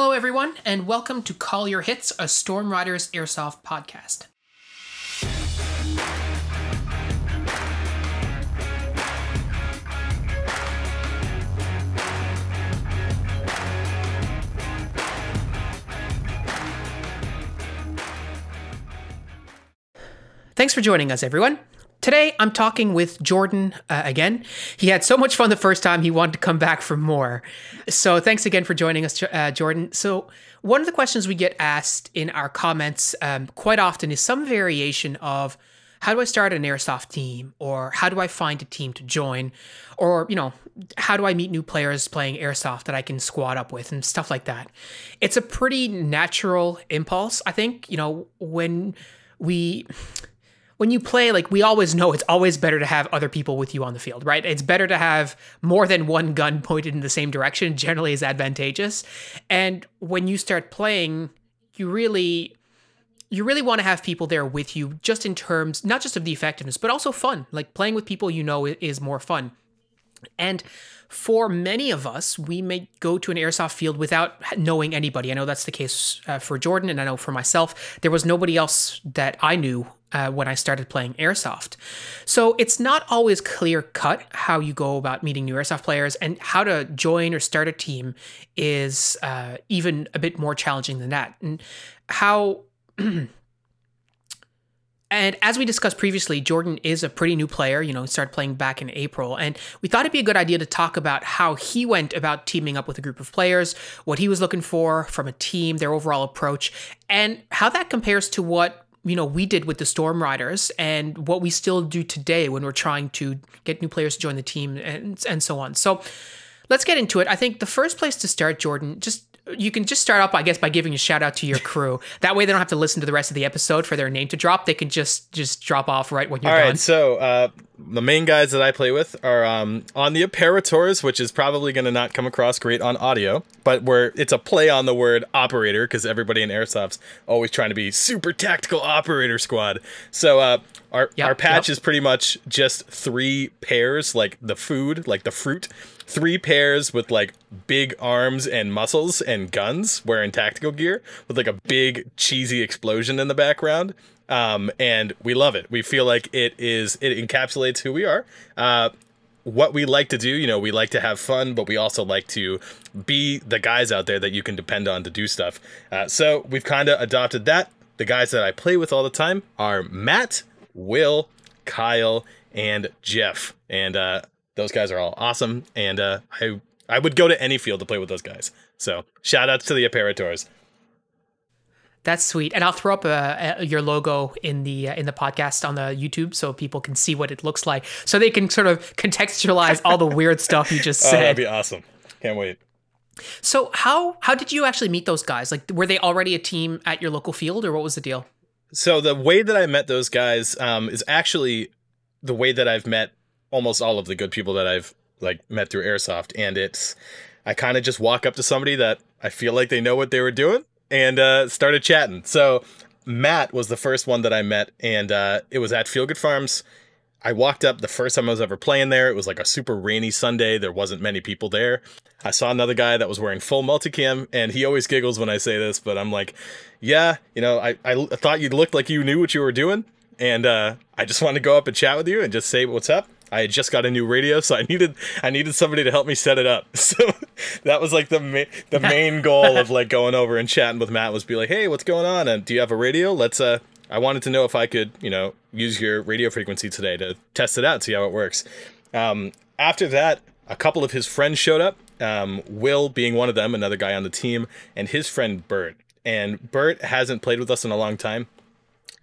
Hello, everyone, and welcome to Call Your Hits, a Storm Riders Airsoft podcast. Thanks for joining us, everyone. Today, I'm talking with Jordan uh, again. He had so much fun the first time, he wanted to come back for more. So, thanks again for joining us, uh, Jordan. So, one of the questions we get asked in our comments um, quite often is some variation of how do I start an airsoft team, or how do I find a team to join, or, you know, how do I meet new players playing airsoft that I can squad up with, and stuff like that. It's a pretty natural impulse, I think. You know, when we when you play, like we always know, it's always better to have other people with you on the field, right? It's better to have more than one gun pointed in the same direction, generally is advantageous. And when you start playing, you really you really want to have people there with you just in terms not just of the effectiveness but also fun like playing with people you know is more fun and for many of us, we may go to an airsoft field without knowing anybody. I know that's the case uh, for Jordan, and I know for myself, there was nobody else that I knew uh, when I started playing airsoft. So it's not always clear cut how you go about meeting new airsoft players, and how to join or start a team is uh, even a bit more challenging than that. And how And as we discussed previously, Jordan is a pretty new player. You know, he started playing back in April. And we thought it'd be a good idea to talk about how he went about teaming up with a group of players, what he was looking for from a team, their overall approach, and how that compares to what you know we did with the storm riders and what we still do today when we're trying to get new players to join the team and and so on. So let's get into it. I think the first place to start jordan just you can just start off, I guess, by giving a shout out to your crew. that way, they don't have to listen to the rest of the episode for their name to drop. They can just just drop off right when you're All done. right, so uh, the main guys that I play with are um, on the Apparators, which is probably going to not come across great on audio, but where it's a play on the word operator because everybody in Airsoft's always trying to be super tactical operator squad. So uh, our Yep, our patch yep. is pretty much just three pears, like the food, like the fruit. Three pears with like big arms and muscles and guns wearing tactical gear with like a big cheesy explosion in the background. Um, and we love it. We feel like it is it encapsulates who we are. Uh, what we like to do, you know, we like to have fun, but we also like to be the guys out there that you can depend on to do stuff. Uh, so we've kind of adopted that. The guys that I play with all the time are Matt, Will, Kyle, and Jeff. And uh, those guys are all awesome. And uh, I I would go to any field to play with those guys. So shout outs to the Apparators. That's sweet, and I'll throw up uh, uh, your logo in the uh, in the podcast on the YouTube so people can see what it looks like, so they can sort of contextualize all the weird stuff you just Oh, that'd be awesome. Can't wait. so how how did you actually meet those guys? Like, were they already a team at your local field, or what was the deal? So the way that I met those guys um, is actually the way that I've met almost all of the good people that I've like met through airsoft, and it's I kind of just walk up to somebody that I feel like they know what they were doing and uh, started chatting. So Matt was the first one that I met, and uh, it was at Feel Good Farms. I walked up the first time I was ever playing there. It was like a super rainy Sunday. There wasn't many people there. I saw another guy that was wearing full multicam, and he always giggles when I say this, but I'm like, yeah, you know, I, I thought you looked like you knew what you were doing, and uh, I just wanted to go up and chat with you and just say what's up. I had just got a new radio, so I needed I needed somebody to help me set it up. So that was like the ma- the main goal of like going over and chatting with Matt was be like, hey, what's going on? And do you have a radio? Let's uh I wanted to know if I could, you know, use your radio frequency today to test it out, see how it works. Um, after that, a couple of his friends showed up. Um, Will being one of them, another guy on the team, and his friend Bert. And Bert hasn't played with us in a long time.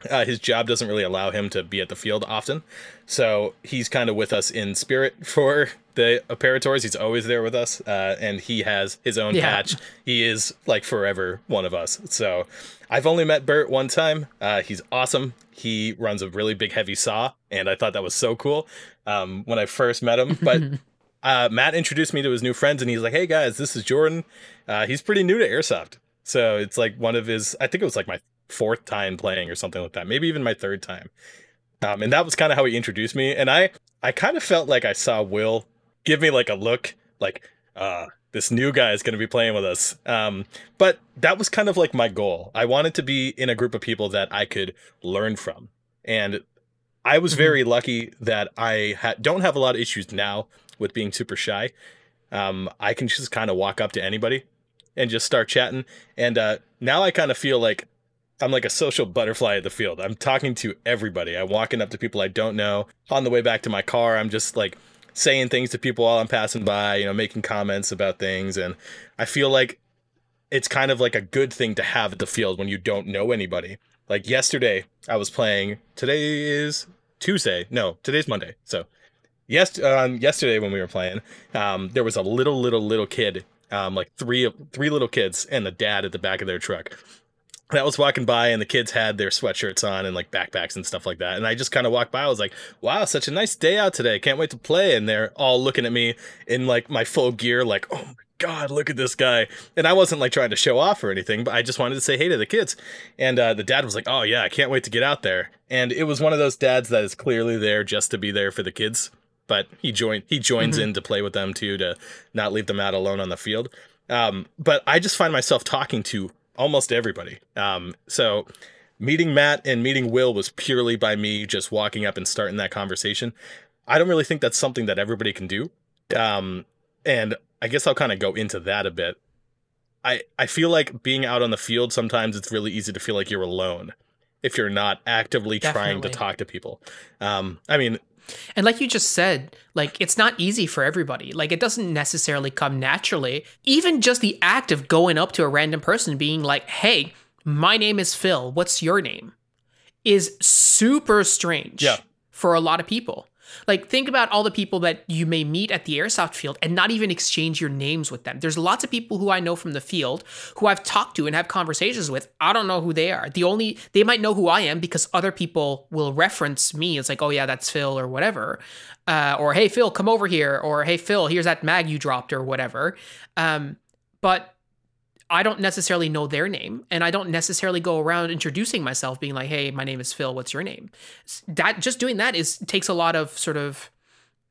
Uh, his job doesn't really allow him to be at the field often, so he's kind of with us in spirit for the apparators. He's always there with us, uh, and he has his own Yeah. patch. He is like forever one of us. So I've only met Bert one time. Uh, he's awesome. He runs a really big heavy saw, and I thought that was so cool um, when I first met him. But uh, Matt introduced me to his new friends, and he's like, "Hey guys, this is Jordan. Uh, he's pretty new to airsoft, so it's like one of his. I think it was like my fourth time playing or something like that, maybe even my third time. Um, and that was kind of how he introduced me, and I I kind of felt like I saw Will give me like a look, like uh this new guy is going to be playing with us. Um, but that was kind of like my goal. I wanted to be in a group of people that I could learn from. And I was very lucky that I ha- don't have a lot of issues now with being super shy. Um, I can just kind of walk up to anybody and just start chatting. And uh, now I kind of feel like I'm like a social butterfly at the field. I'm talking to everybody. I'm walking up to people I don't know. On the way back to my car, I'm just like saying things to people while I'm passing by, you know, making comments about things. And I feel like it's kind of like a good thing to have at the field when you don't know anybody. Like yesterday, I was playing. Today is Tuesday. No, today's Monday. So, yes, um, yesterday when we were playing, um, there was a little, little, little kid, um, like three, three little kids, and the dad at the back of their truck. And I was walking by, and the kids had their sweatshirts on and like backpacks and stuff like that. And I just kind of walked by. I was like, "Wow, such a nice day out today! Can't wait to play." And they're all looking at me in like my full gear, like, "Oh my God, look at this guy!" And I wasn't like trying to show off or anything, but I just wanted to say hey to the kids. And uh, the dad was like, "Oh yeah, I can't wait to get out there." And it was one of those dads that is clearly there just to be there for the kids, but he joined he joins in to play with them too to not leave them out alone on the field. Um, but I just find myself talking to almost everybody. Um, so meeting Matt and meeting Will was purely by me just walking up and starting that conversation. I don't really think that's something that everybody can do. Um, and I guess I'll kind of go into that a bit. I, I feel like being out on the field, sometimes it's really easy to feel like you're alone if you're not actively trying to talk to people. Um, I mean, And like you just said, like it's not easy for everybody. Like it doesn't necessarily come naturally. Even just the act of going up to a random person being like, "Hey, my name is Phil. What's your name?" is super strange Yeah. for a lot of people. Like think about all the people that you may meet at the airsoft field and not even exchange your names with them. There's lots of people who I know from the field who I've talked to and have conversations with. I don't know who they are. The only they might know who I am because other people will reference me. It's like, oh yeah, that's Phil or whatever, uh, or hey Phil, come over here, or hey Phil, here's that mag you dropped or whatever. Um, but I don't necessarily know their name, and I don't necessarily go around introducing myself, being like, "Hey, my name is Phil. What's your name?" That just doing that is takes a lot of sort of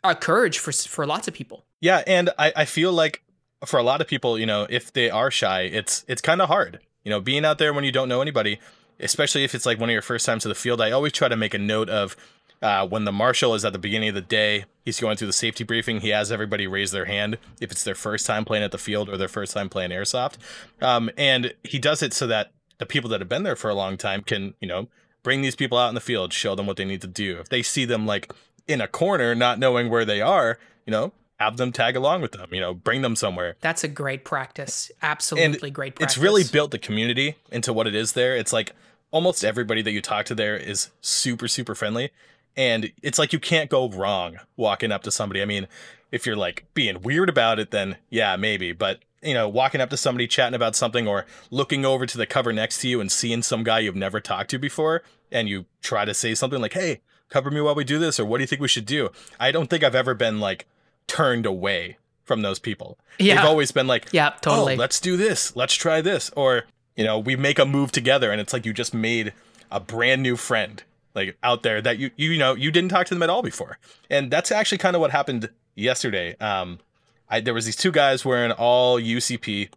uh, courage for for lots of people. Yeah, and I, I feel like for a lot of people, you know, if they are shy, it's it's kind of hard. You know, being out there when you don't know anybody, especially if it's like one of your first times to the field. I always try to make a note of uh, when the marshal is at the beginning of the day, he's going through the safety briefing. He has everybody raise their hand if it's their first time playing at the field or their first time playing airsoft, um, and he does it so that the people that have been there for a long time can, you know, bring these people out in the field, show them what they need to do. If they see them like in a corner, not knowing where they are, you know, have them tag along with them, you know, bring them somewhere. That's a great practice. Absolutely great practice. It's really built the community into what it is there. It's like almost everybody that you talk to there is super, super friendly. And it's like you can't go wrong walking up to somebody. I mean, if you're like being weird about it, then yeah, maybe. But you know, walking up to somebody chatting about something or looking over to the cover next to you and seeing some guy you've never talked to before and you try to say something like, Hey, cover me while we do this, or what do you think we should do? I don't think I've ever been like turned away from those people. Yeah. They've always been like, Yeah, oh, totally. Oh, let's do this. Let's try this. Or, you know, we make a move together and it's like you just made a brand new friend like out there that you you know you didn't talk to them at all before. And that's actually kind of what happened yesterday. Um I there was these two guys wearing all UCP.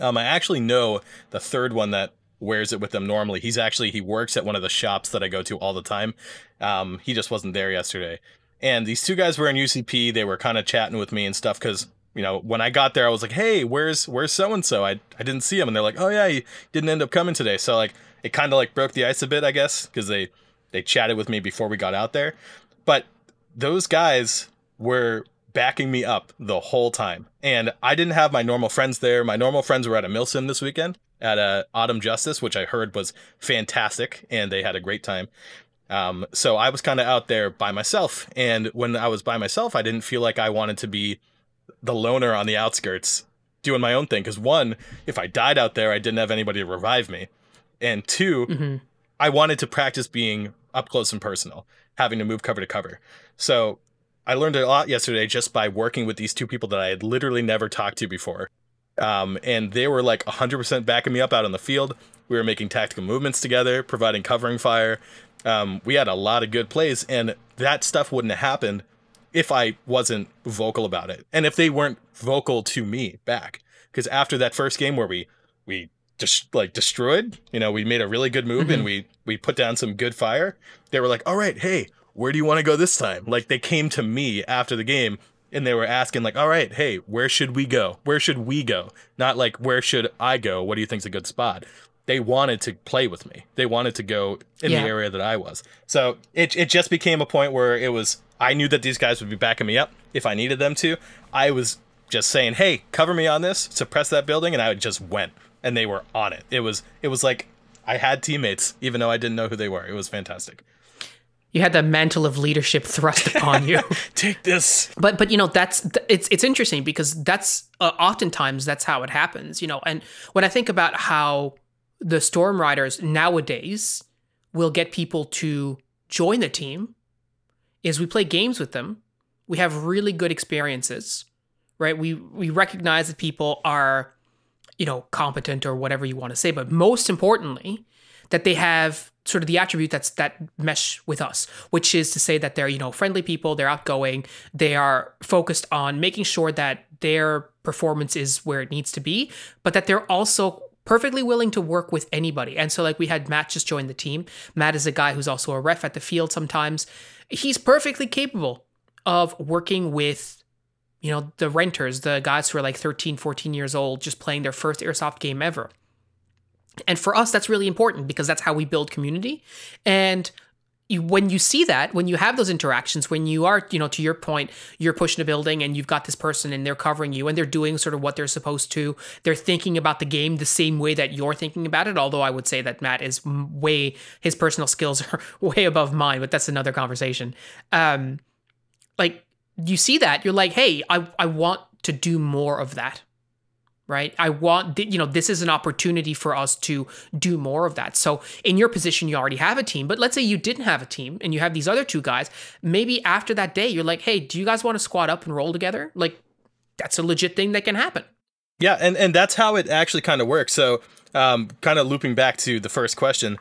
Um I actually know the third one that wears it with them normally. He's actually he works at one of the shops that I go to all the time. Um he just wasn't there yesterday. And these two guys were in UCP. They were kind of chatting with me and stuff because you know when I got there, I was like, "Hey, where's where's so and so?" I I didn't see him, and they're like, "Oh yeah, he didn't end up coming today." So like it kind of like broke the ice a bit, I guess, because they they chatted with me before we got out there. But those guys were backing me up the whole time, and I didn't have my normal friends there. My normal friends were at a Milsim this weekend at uh, Autumn Justice, which I heard was fantastic, and they had a great time. Um, so I was kind of out there by myself, and when I was by myself, I didn't feel like I wanted to be the loner on the outskirts doing my own thing. Because one, if I died out there, I didn't have anybody to revive me, and 2 Mhm. I wanted to practice being up close and personal, having to move cover to cover. So I learned a lot yesterday just by working with these two people that I had literally never talked to before. Um, and they were like 100% backing me up out on the field. We were making tactical movements together, providing covering fire. Um, we had a lot of good plays, and that stuff wouldn't have happened if I wasn't vocal about it and if they weren't vocal to me back. Because after that first game where we we just like destroyed, you know, we made a really good move mm-hmm. and we we put down some good fire. They were like, "All right, hey, where do you want to go this time?" Like they came to me after the game and they were asking like, "All right, hey, where should we go? Where should we go?" Not like, "Where should I go? What do you think's a good spot?" They wanted to play with me. They wanted to go in yeah. the area that I was. So it it just became a point where it was I knew that these guys would be backing me up if I needed them to. I was just saying, "Hey, cover me on this, suppress that building," and I just went, and they were on it. It was it was like I had teammates, even though I didn't know who they were. It was fantastic. You had the mantle of leadership thrust upon you. Take this. But but you know that's it's it's interesting because that's uh, oftentimes that's how it happens. You know, and when I think about how the Storm Riders nowadays will get people to join the team, is we play games with them. We have really good experiences right? We we recognize that people are, you know, competent or whatever you want to say, but most importantly, that they have sort of the attribute that's that mesh with us, which is to say that they're, you know, friendly people, they're outgoing, they are focused on making sure that their performance is where it needs to be, but that they're also perfectly willing to work with anybody. And so like we had Matt just join the team. Matt is a guy who's also a ref at the field sometimes. He's perfectly capable of working with you know, the renters, the guys who are like 13, 14 years old, just playing their first airsoft game ever. And for us, that's really important because that's how we build community. And you, when you see that, when you have those interactions, when you are, you know, to your point, you're pushing a building and you've got this person and they're covering you and they're doing sort of what they're supposed to. They're thinking about the game the same way that you're thinking about it. Although I would say that Matt is way, his personal skills are way above mine, but that's another conversation. Um, like you see that, you're like, hey, I, I want to do more of that. Right. I want, you know, this is an opportunity for us to do more of that. So, in your position, you already have a team, but let's say you didn't have a team and you have these other two guys. Maybe after that day, you're like, hey, do you guys want to squat up and roll together? Like, that's a legit thing that can happen. Yeah. And, and that's how it actually kind of works. So, um, kind of looping back to the first question,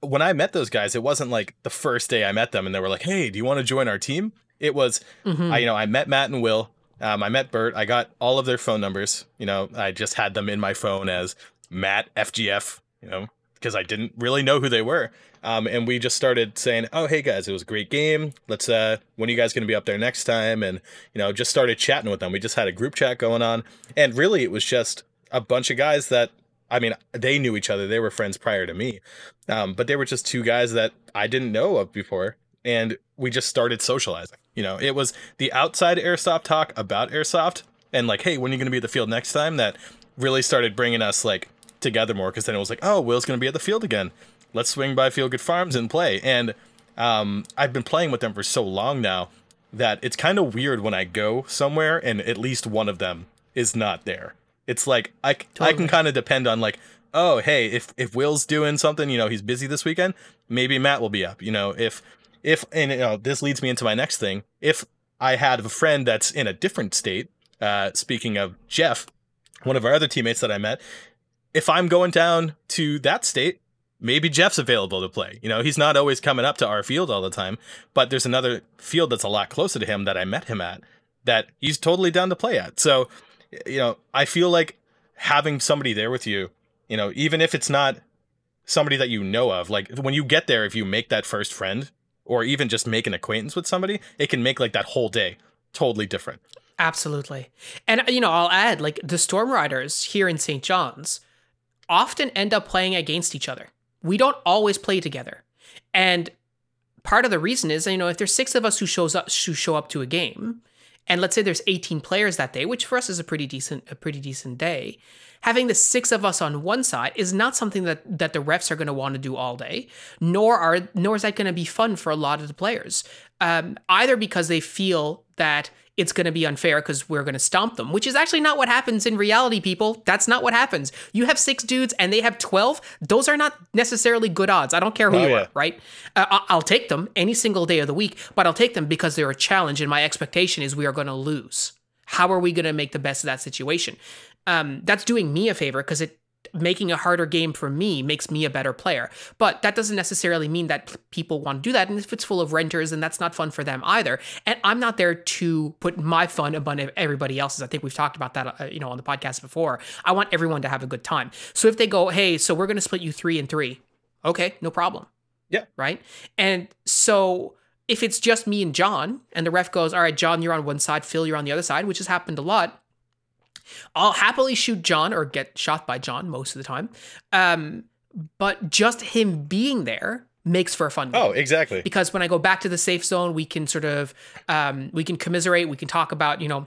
when I met those guys, it wasn't like the first day I met them and they were like, "Hey, do you want to join our team?" It was, mm-hmm. I, you know, I met Matt and Will. Um, I met Bert. I got all of their phone numbers. You know, I just had them in my phone as Matt FGF. You know, because I didn't really know who they were. Um, and we just started saying, "Oh, hey guys, it was a great game. Let's uh, when are you guys going to be up there next time?" And you know, just started chatting with them. We just had a group chat going on, and really, it was just a bunch of guys that I mean, they knew each other. They were friends prior to me, um, but they were just two guys that I didn't know of before, and we just started socializing. You know, it was the outside airsoft talk about airsoft and like, hey, when are you going to be at the field next time? That really started bringing us like together more because then it was like, oh, Will's going to be at the field again. Let's swing by Feel Good Farms and play. And um, I've been playing with them for so long now that it's kind of weird when I go somewhere and at least one of them is not there. It's like I, totally. I can kind of depend on like, oh, hey, if if Will's doing something, you know, he's busy this weekend, maybe Matt will be up. You know, if if and you know this leads me into my next thing. If i had a friend that's in a different state uh, speaking of jeff one of our other teammates that i met if i'm going down to that state maybe jeff's available to play. You know he's not always coming up to our field all the time but there's another field that's a lot closer to him that i met him at that he's totally down to play at. So you know i feel like having somebody there with you you know even if it's not somebody that you know of like when you get there if you make that first friend or even just make an acquaintance with somebody, it can make like that whole day totally different. Absolutely. And you know, I'll add like the Storm Riders here in St. John's often end up playing against each other. We don't always play together. And part of the reason is, you know, if there's 6 of us who shows up who show up to a game, and let's say there's 18 players that day, which for us is a pretty decent a pretty decent day, having the six of us on one side is not something that that the refs are going to want to do all day, nor are nor is that going to be fun for a lot of the players. Um, either because they feel that it's going to be unfair because we're going to stomp them, which is actually not what happens in reality, people. That's not what happens. You have six dudes and they have 12. Those are not necessarily good odds. I don't care who oh, you yeah. are, right? Uh, I'll take them any single day of the week, but I'll take them because they're a challenge and my expectation is we are going to lose. How are we going to make the best of that situation? Um, that's doing me a favor because it making a harder game for me makes me a better player. But that doesn't necessarily mean that people want to do that. And if it's full of renters, then that's not fun for them either. And I'm not there to put my fun above everybody else's. I think we've talked about that, uh, you know, on the podcast before. I want everyone to have a good time. So if they go, hey, so we're going to split you three and three, okay, no problem. Yeah. Right. And so if it's just me and John, and the ref goes, all right, John, you're on one side, Phil, you're on the other side, which has happened a lot I'll happily shoot John or get shot by John most of the time. Um, but just him being there makes for a fun game. Oh, exactly. Because when I go back to the safe zone, we can sort of um, we can commiserate, we can talk about, you know,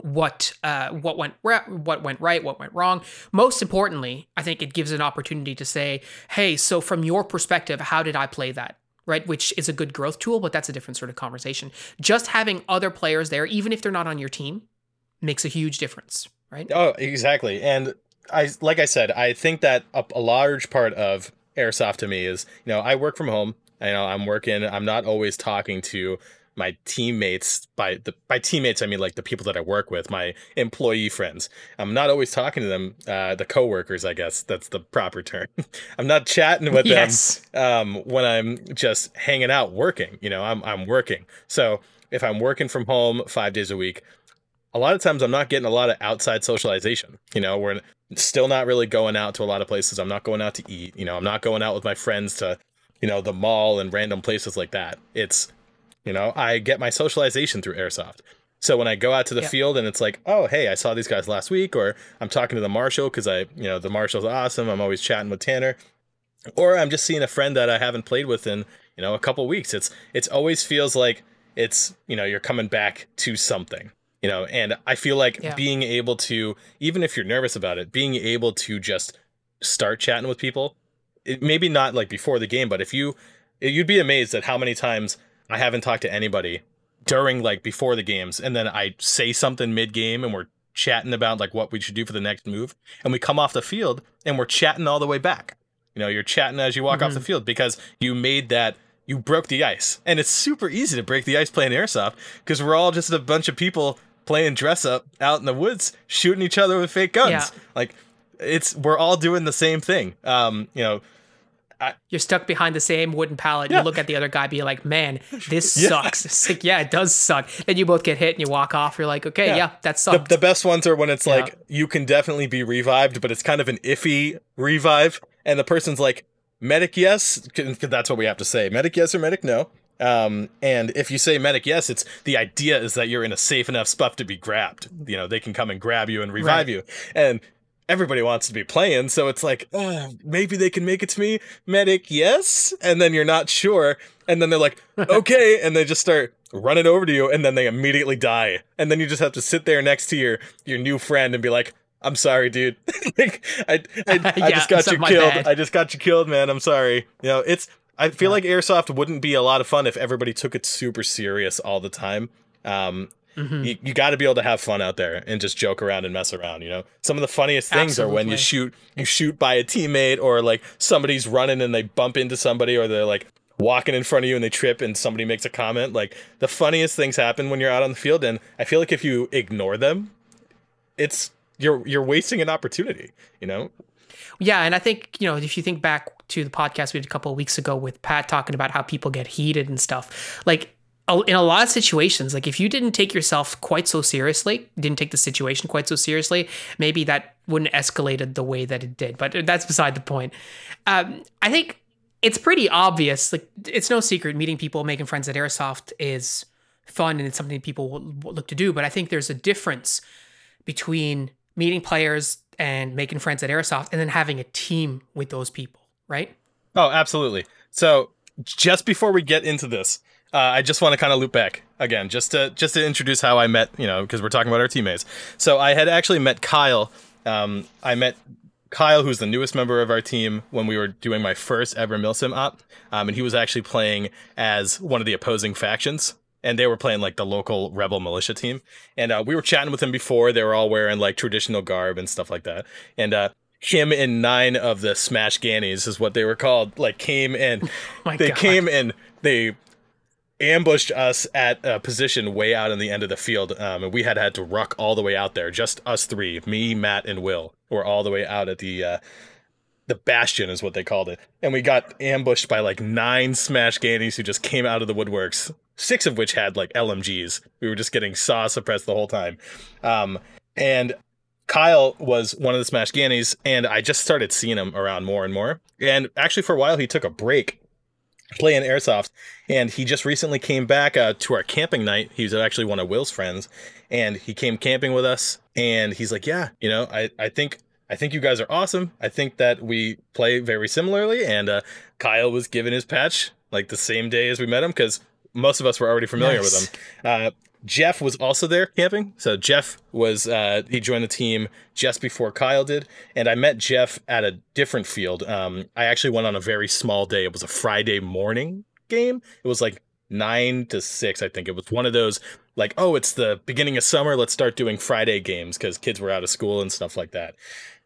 what uh, what went what went right, what went wrong. Most importantly, I think it gives an opportunity to say, "Hey, so from your perspective, how did I play that?" Right, which is a good growth tool, but that's a different sort of conversation. Just having other players there, even if they're not on your team, makes a huge difference, right? Oh, exactly. And I, like I said, I think that a, a large part of airsoft to me is, you know, I work from home. I know I'm working. I'm not always talking to my teammates by the by teammates I mean like the people that I work with, my employee friends. I'm not always talking to them, uh, the coworkers, I guess that's the proper term. I'm not chatting with yes. them um, when I'm just hanging out working. You know, I'm I'm working. So if I'm working from home five days a week, a lot of times I'm not getting a lot of outside socialization. You know, we're still not really going out to a lot of places. I'm not going out to eat. You know, I'm not going out with my friends to, you know, the mall and random places like that. It's, you know, I get my socialization through airsoft. So when I go out to the yeah. field and it's like, oh, hey, I saw these guys last week, or I'm talking to the marshal because I, you know, the marshal's awesome. I'm always chatting with Tanner, or I'm just seeing a friend that I haven't played with in, you know, a couple weeks. It's it's always feels like it's, you know, you're coming back to something you know and i feel like yeah. being able to even if you're nervous about it being able to just start chatting with people it, maybe not like before the game but if you you'd be amazed at how many times i haven't talked to anybody during like before the games and then i say something mid game and we're chatting about like what we should do for the next move and we come off the field and we're chatting all the way back you know you're chatting as you walk mm-hmm. off the field because you made that you broke the ice. And it's super easy to break the ice playing airsoft because we're all just a bunch of people playing dress up out in the woods, shooting each other with fake guns. Yeah. Like it's we're all doing the same thing. Um, you know, I, You're stuck behind the same wooden pallet. Yeah. You look at the other guy, be like, "Man, this yeah. sucks." It's like, yeah, it does suck. Then you both get hit and you walk off. You're like, "Okay, yeah, yeah that sucks." The, the, best ones are when it's like you can definitely be revived, but it's kind of an iffy revive, and the person's like, "Medic, yes." That's what we have to say. Medic, yes, or medic, no. Um, and if you say medic yes, it's the idea is that you're in a safe enough spot to be grabbed. You know, they can come and grab you and revive right. you. And everybody wants to be playing, so it's like, oh, maybe they can make it to me. Medic, yes. And then you're not sure. And then they're like, okay. and they just start running over to you, and then they immediately die. And then you just have to sit there next to your your new friend and be like, I'm sorry, dude. like, I I, I yeah, just got you killed. Bad. I just got you killed, man. I'm sorry. You know, it's I feel yeah. like airsoft wouldn't be a lot of fun if everybody took it super serious all the time. Um, mm-hmm. You, you got to be able to have fun out there and just joke around and mess around. You know, some of the funniest things Absolutely. are when you shoot you shoot by a teammate or like somebody's running and they bump into somebody or they're like walking in front of you and they trip and somebody makes a comment. Like the funniest things happen when you're out on the field, and I feel like if you ignore them, it's you're you're wasting an opportunity. You know. Yeah, and I think you know if you think back to the podcast we did a couple of weeks ago with Pat talking about how people get heated and stuff. Like in a lot of situations, like if you didn't take yourself quite so seriously, didn't take the situation quite so seriously, maybe that wouldn't escalated the way that it did. But that's beside the point. Um, I think it's pretty obvious. Like it's no secret, meeting people, making friends at Airsoft is fun and it's something people will look to do. But I think there's a difference between meeting players and making friends at Airsoft and then having a team with those people right? Oh, absolutely. So just before we get into this, uh, I just want to kind of loop back again, just to just to introduce how I met, you know, because we're talking about our teammates. So I had actually met Kyle. Um, I met Kyle, who's the newest member of our team, when we were doing my first ever Milsim op, um, and he was actually playing as one of the opposing factions. And they were playing like the local rebel militia team, and uh, we were chatting with him before. They were all wearing like traditional garb and stuff like that. And uh, him and nine of the Smash Gannies is what they were called. Like came and oh they God. came and they ambushed us at a position way out in the end of the field, um, and we had had to ruck all the way out there. Just us three, me, Matt, and Will, were all the way out at the uh, the bastion is what they called it, and we got ambushed by like nine smash gannies who just came out of the woodworks. Six of which had like LMGs. We were just getting saw suppressed the whole time, um, and Kyle was one of the Smash Gannies, and I just started seeing him around more and more. And actually, for a while, he took a break playing airsoft, and he just recently came back uh, to our camping night. He was actually one of Will's friends, and he came camping with us. And he's like, "Yeah, you know, I I think." I think you guys are awesome. I think that we play very similarly. And uh, Kyle was given his patch like the same day as we met him because most of us were already familiar nice. with him. Uh, Jeff was also there camping. So Jeff was uh, he joined the team just before Kyle did, and I met Jeff at a different field. Um, I actually went on a very small day. It was a Friday morning game. It was like nine to six, I think. It was one of those like, oh, it's the beginning of summer. Let's start doing Friday games because kids were out of school and stuff like that.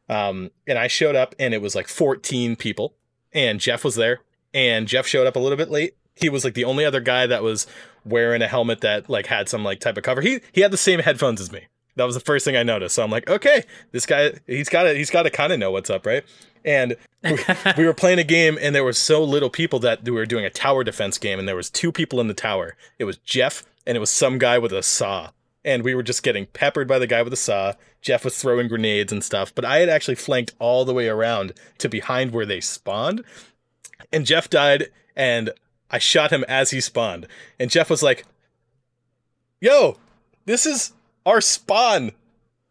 Um, and I showed up, and it was like 14 people, and Jeff was there. And Jeff showed up a little bit late. He was like the only other guy that was wearing a helmet that like had some like type of cover. He he had the same headphones as me. That was the first thing I noticed. So I'm like, okay, this guy he's got to he's got to kind of know what's up, right? And we, we were playing a game, and there was so little people that we were doing a tower defense game, and there was two people in the tower. It was Jeff, and it was some guy with a saw and we were just getting peppered by the guy with the saw. Jeff was throwing grenades and stuff, but I had actually flanked all the way around to behind where they spawned. And Jeff died, and I shot him as he spawned. And Jeff was like, Yo, this is our spawn.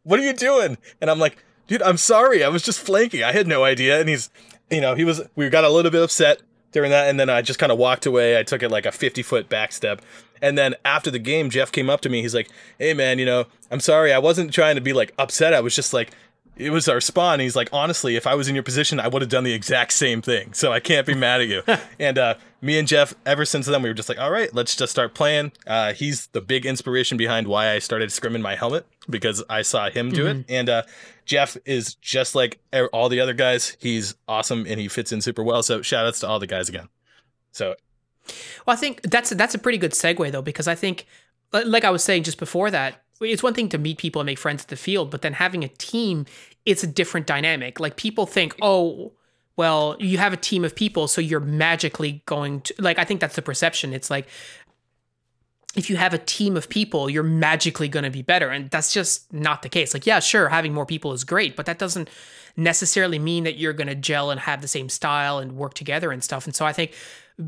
What are you doing? And I'm like, Dude, I'm sorry. I was just flanking. I had no idea. And he's, you know, he was, we got a little bit upset during that. And then I just kind of walked away. I took it like a 50 foot back step. And then after the game, Jeff came up to me. He's like, Hey, man, you know, I'm sorry. I wasn't trying to be like upset. I was just like, it was our spawn. he's like, honestly, if I was in your position, I would have done the exact same thing. So I can't be mad at you. and uh, me and Jeff, ever since then, we were just like, all right, let's just start playing. Uh, he's the big inspiration behind why I started scrimming my helmet because I saw him do mm-hmm. it. And uh, Jeff is just like all the other guys. He's awesome and he fits in super well. So shout outs to all the guys again. So, well, I think that's that's a pretty good segue though because I think, like I was saying just before that, it's one thing to meet people and make friends at the field, but then having a team, it's a different dynamic. Like people think, oh, well, you have a team of people, so you're magically going to like I think that's the perception. It's like if you have a team of people, you're magically going to be better. And that's just not the case. Like, yeah, sure, having more people is great, but that doesn't necessarily mean that you're going to gel and have the same style and work together and stuff. And so I think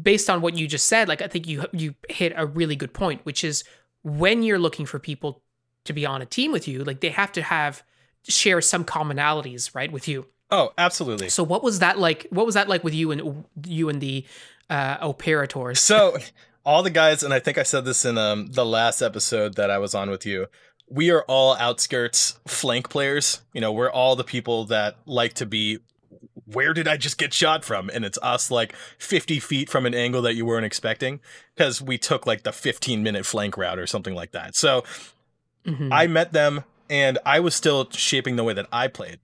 based on what you just said, like I think you you hit a really good point, which is when you're looking for people to be on a team with you, like they have to have share some commonalities, right, with you. Oh, absolutely. So what was that like? What was that like with you and you and the uh, operators? So all the guys, and I think I said this in um, the last episode that I was on with you. We are all outskirts flank players. You know, we're all the people that like to be. Where did I just get shot from? And it's us like 50 feet from an angle that you weren't expecting because we took like the 15 minute flank route or something like that. So Mm-hmm. I met them and I was still shaping the way that I played.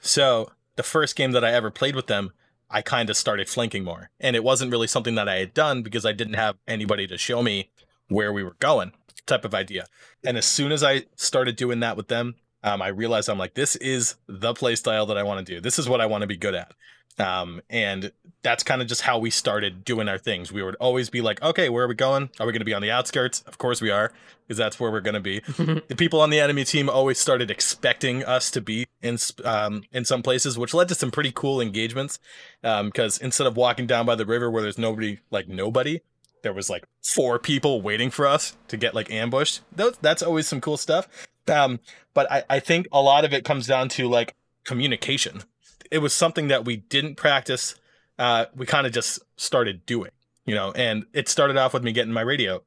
So the first game that I ever played with them, I kind of started flanking more. And it wasn't really something that I had done because I didn't have anybody to show me where we were going, type of idea. And as soon as I started doing that with them, um, I realized I'm like, this is the play style that I want to do. This is what I want to be good at. Um, and that's kind of just how we started doing our things. We would always be like, okay, where are we going? Are we going to be on the outskirts? Of course we are, because that's where we're going to be. the people on the enemy team always started expecting us to be in um, in some places, which led to some pretty cool engagements. Because um, instead of walking down by the river where there's nobody, like nobody, there was like four people waiting for us to get like ambushed. That's, that's always some cool stuff. Um, but I, I think a lot of it comes down to like communication it was something that we didn't practice. Uh, we kind of just started doing, you know, and it started off with me getting my radio.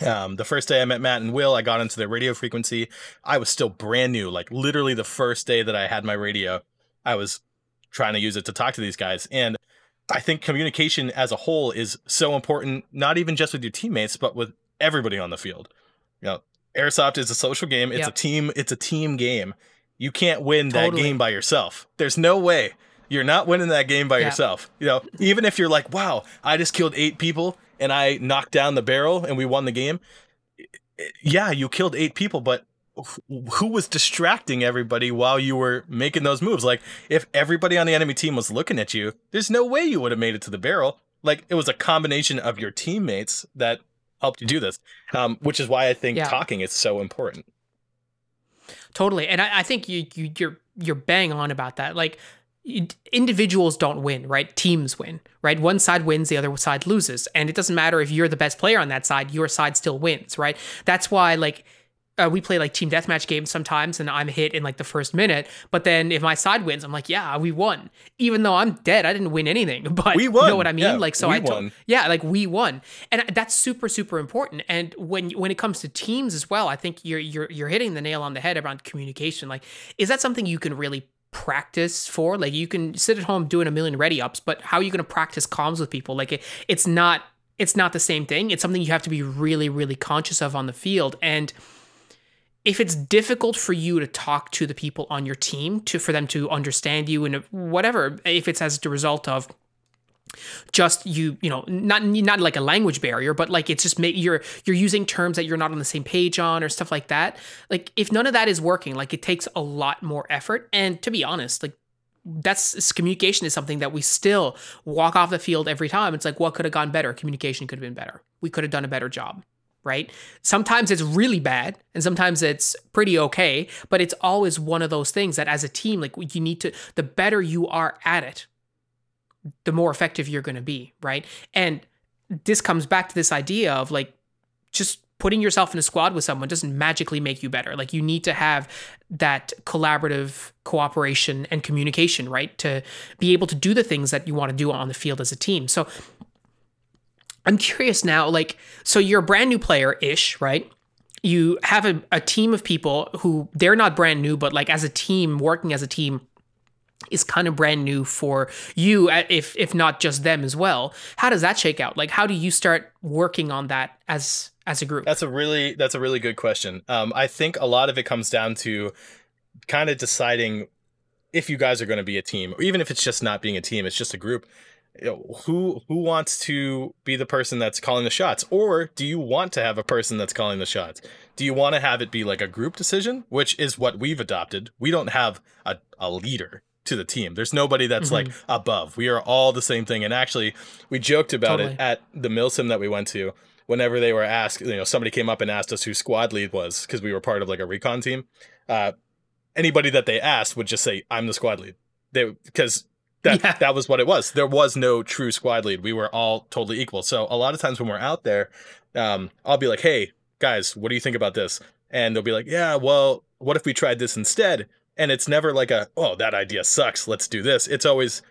Um, the first day I met Matt and Will, I got into their radio frequency. I was still brand new, like literally the first day that I had my radio, I was trying to use it to talk to these guys. And I think communication as a whole is so important, not even just with your teammates, but with everybody on the field. You know, airsoft is a social game. It's yep. a team. It's a team game. You can't win totally. that game by yourself. There's no way. You're not winning that game by yeah. yourself. You know, even if you're like, wow, I just killed eight people and I knocked down the barrel and we won the game, yeah, you killed eight people, but who was distracting everybody while you were making those moves? Like, if everybody on the enemy team was looking at you, there's no way you would have made it to the barrel. Like, it was a combination of your teammates that helped you do this, um, which is why I think yeah. talking is so important. Totally, and I, I think you, you you're you're bang on about that. Like individuals don't win, right? Teams win, right? One side wins, the other side loses. And it doesn't matter if you're the best player on that side, your side still wins, right? That's why, like, uh, we play like team deathmatch games sometimes and I'm hit in like the first minute. But then if my side wins, I'm like, yeah, we won. Even though I'm dead, I didn't win anything. But we won. you know what I mean? Yeah, like, so I, won. yeah, like we won. And that's super, super important. And when, when it comes to teams as well, I think you're, you're, you're hitting the nail on the head around communication. Like, is that something you can really practice for? Like you can sit at home doing a million ready ups but how are you going to practice comms with people? Like it, it's not it's not the same thing. It's something you have to be really really conscious of on the field. And if it's difficult for you to talk to the people on your team to for them to understand you and whatever if it's as a result of just you you know not not like a language barrier but like it's just you're you're using terms that you're not on the same page on or stuff like that. Like if none of that is working like it takes a lot more effort. And to be honest like that's communication is something that we still walk off the field every time. It's like what could have gone better? Communication could have been better. We could have done a better job right? Sometimes it's really bad and sometimes it's pretty okay but it's always one of those things that as a team like you need to the better you are at it the more effective you're going to be, right? And this comes back to this idea of like just putting yourself in a squad with someone doesn't magically make you better. Like you need to have that collaborative cooperation and communication, right? To be able to do the things that you want to do on the field as a team. So I'm curious now, like, so you're a brand new player ish, right? You have a, a team of people who they're not brand new, but like as a team, working as a team, is kind of brand new for you if if not just them as well. How does that shake out? Like how do you start working on that as as a group? That's a really that's a really good question. Um, i think a lot of it comes down to kind of deciding if you guys are going to be a team or even if it's just not being a team it's just a group. You know, who who wants to be the person that's calling the shots? Or do you want to have a person that's calling the shots? Do you want to have it be like a group decision which is what we've adopted? We don't have a, a leader to the team. There's nobody that's mm-hmm. like above. We are all the same thing. And actually, we joked about totally. it at the Milsim that we went to. Whenever they were asked, you know, somebody came up and asked us who squad lead was because we were part of like a recon team. Uh, anybody that they asked would just say, "I'm the squad lead." They because that yeah. that was what it was. There was no true squad lead. We were all totally equal. So a lot of times when we're out there, um, I'll be like, "Hey guys, what do you think about this?" And they'll be like, "Yeah, well, what if we tried this instead?" And it's never like a oh that idea sucks let's do this. It's always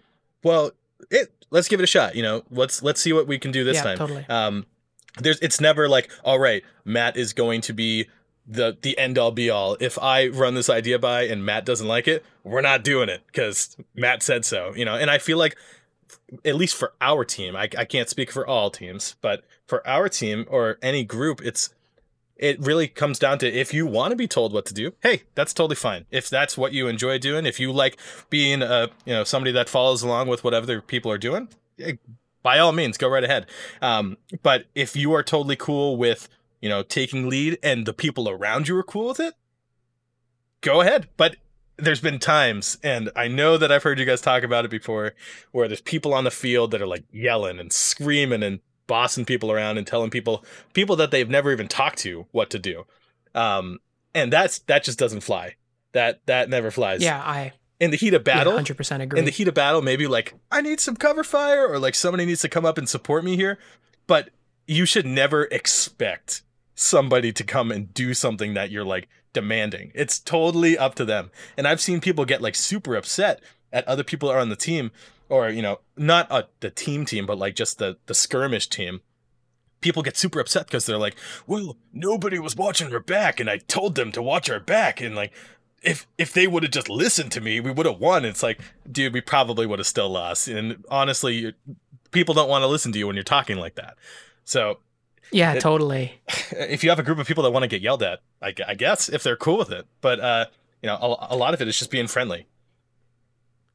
well it let's give it a shot you know let's let's see what we can do this yeah, time. totally. um there's it's never like all right matt is going to be the the end all be all. If i run this idea by and matt doesn't like it we're not doing it because matt said so you know? And i feel like at least for our team I, I can't speak for all teams but for our team or any group it's it really comes down to if you want to be told what to do hey that's totally fine. If that's what you enjoy doing if you like being a you know somebody that follows along with what other people are doing by all means go right ahead. Um, but if you are totally cool with you know taking lead and the people around you are cool with it go ahead. But there's been times and i know that i've heard you guys talk about it before where there's people on the field that are like yelling and screaming and bossing people around and telling people people that they've never even talked to what to do. Um, and that's that just doesn't fly. That that never flies. Yeah, I in the heat of battle, hundred yeah, percent agree. In the heat of battle, maybe like I need some cover fire, or like somebody needs to come up and support me here. But you should never expect somebody to come and do something that you're like demanding. It's totally up to them. And I've seen people get like super upset at other people are on the team or you know not a, the team team but like just the the skirmish team people get super upset because they're like well nobody was watching her back and i told them to watch her back and like if if they would have just listened to me we would have won. It's like dude we probably would have still lost. And honestly people don't want to listen to you when you're talking like that. So yeah it, totally. if you have a group of people that want to get yelled at I, I guess if they're cool with it. But uh you know a, a lot of it is just being friendly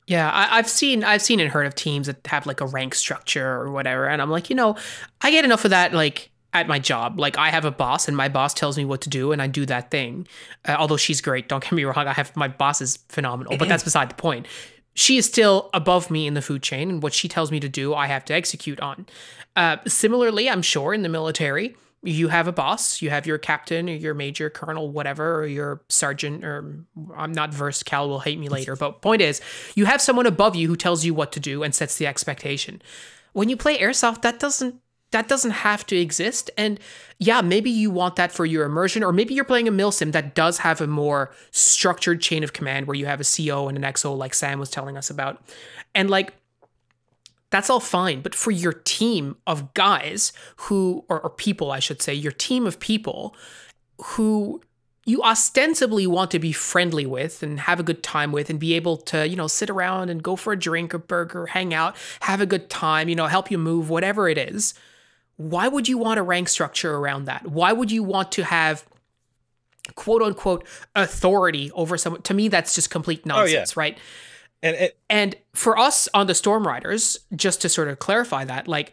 Yeah, I, have seen I've seen and heard of teams that have like a rank structure or whatever, and I'm like, you know, I get enough of that like at my job. Like I have a boss, and my boss tells me what to do, and I do that thing. Uh, although she's great, don't get me wrong. I have my boss is phenomenal, but that's beside the point. She is still above me in the food chain, and what she tells me to do, I have to execute on. Uh, similarly, I'm sure in the military, you have a boss, you have your captain or your major, colonel, whatever, or your sergeant, or I'm not versed, Cal will hate me later. But point is, you have someone above you who tells you what to do and sets the expectation. When you play airsoft, that doesn't that doesn't have to exist. And yeah, maybe you want that for your immersion, or maybe you're playing a milsim that does have a more structured chain of command where you have a CO and an XO, like Sam was telling us about. And like that's all fine. But for your team of guys who, or, or people, I should say, your team of people who you ostensibly want to be friendly with and have a good time with and be able to, you know, sit around and go for a drink or burger, hang out, have a good time, you know, help you move, whatever it is. Why would you want a rank structure around that? Why would you want to have quote unquote authority over someone? To me, that's just complete nonsense, oh, yeah. right? And it, and for us on the Storm Riders, just to sort of clarify that, like,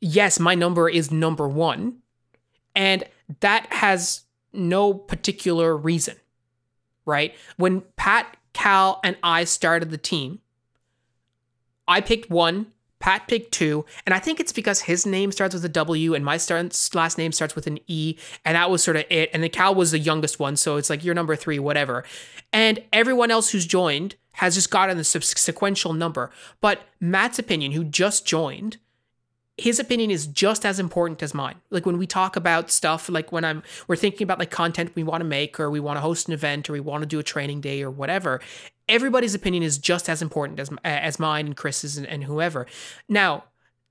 yes, my number is number one, and that has no particular reason, right? When Pat, Cal, and I started the team, I picked one, Pat picked two, and I think it's because his name starts with a W and my last name starts with an E, and that was sort of it. And then Cal was the youngest one, so it's like you're number three, whatever. And everyone else who's joined has just gotten the sequential number. But Matt's opinion, who just joined, his opinion is just as important as mine. Like when we talk about stuff, like when I'm we're thinking about like content we want to make or we want to host an event or we want to do a training day or whatever, everybody's opinion is just as important as as mine and Chris's and, and whoever. Now,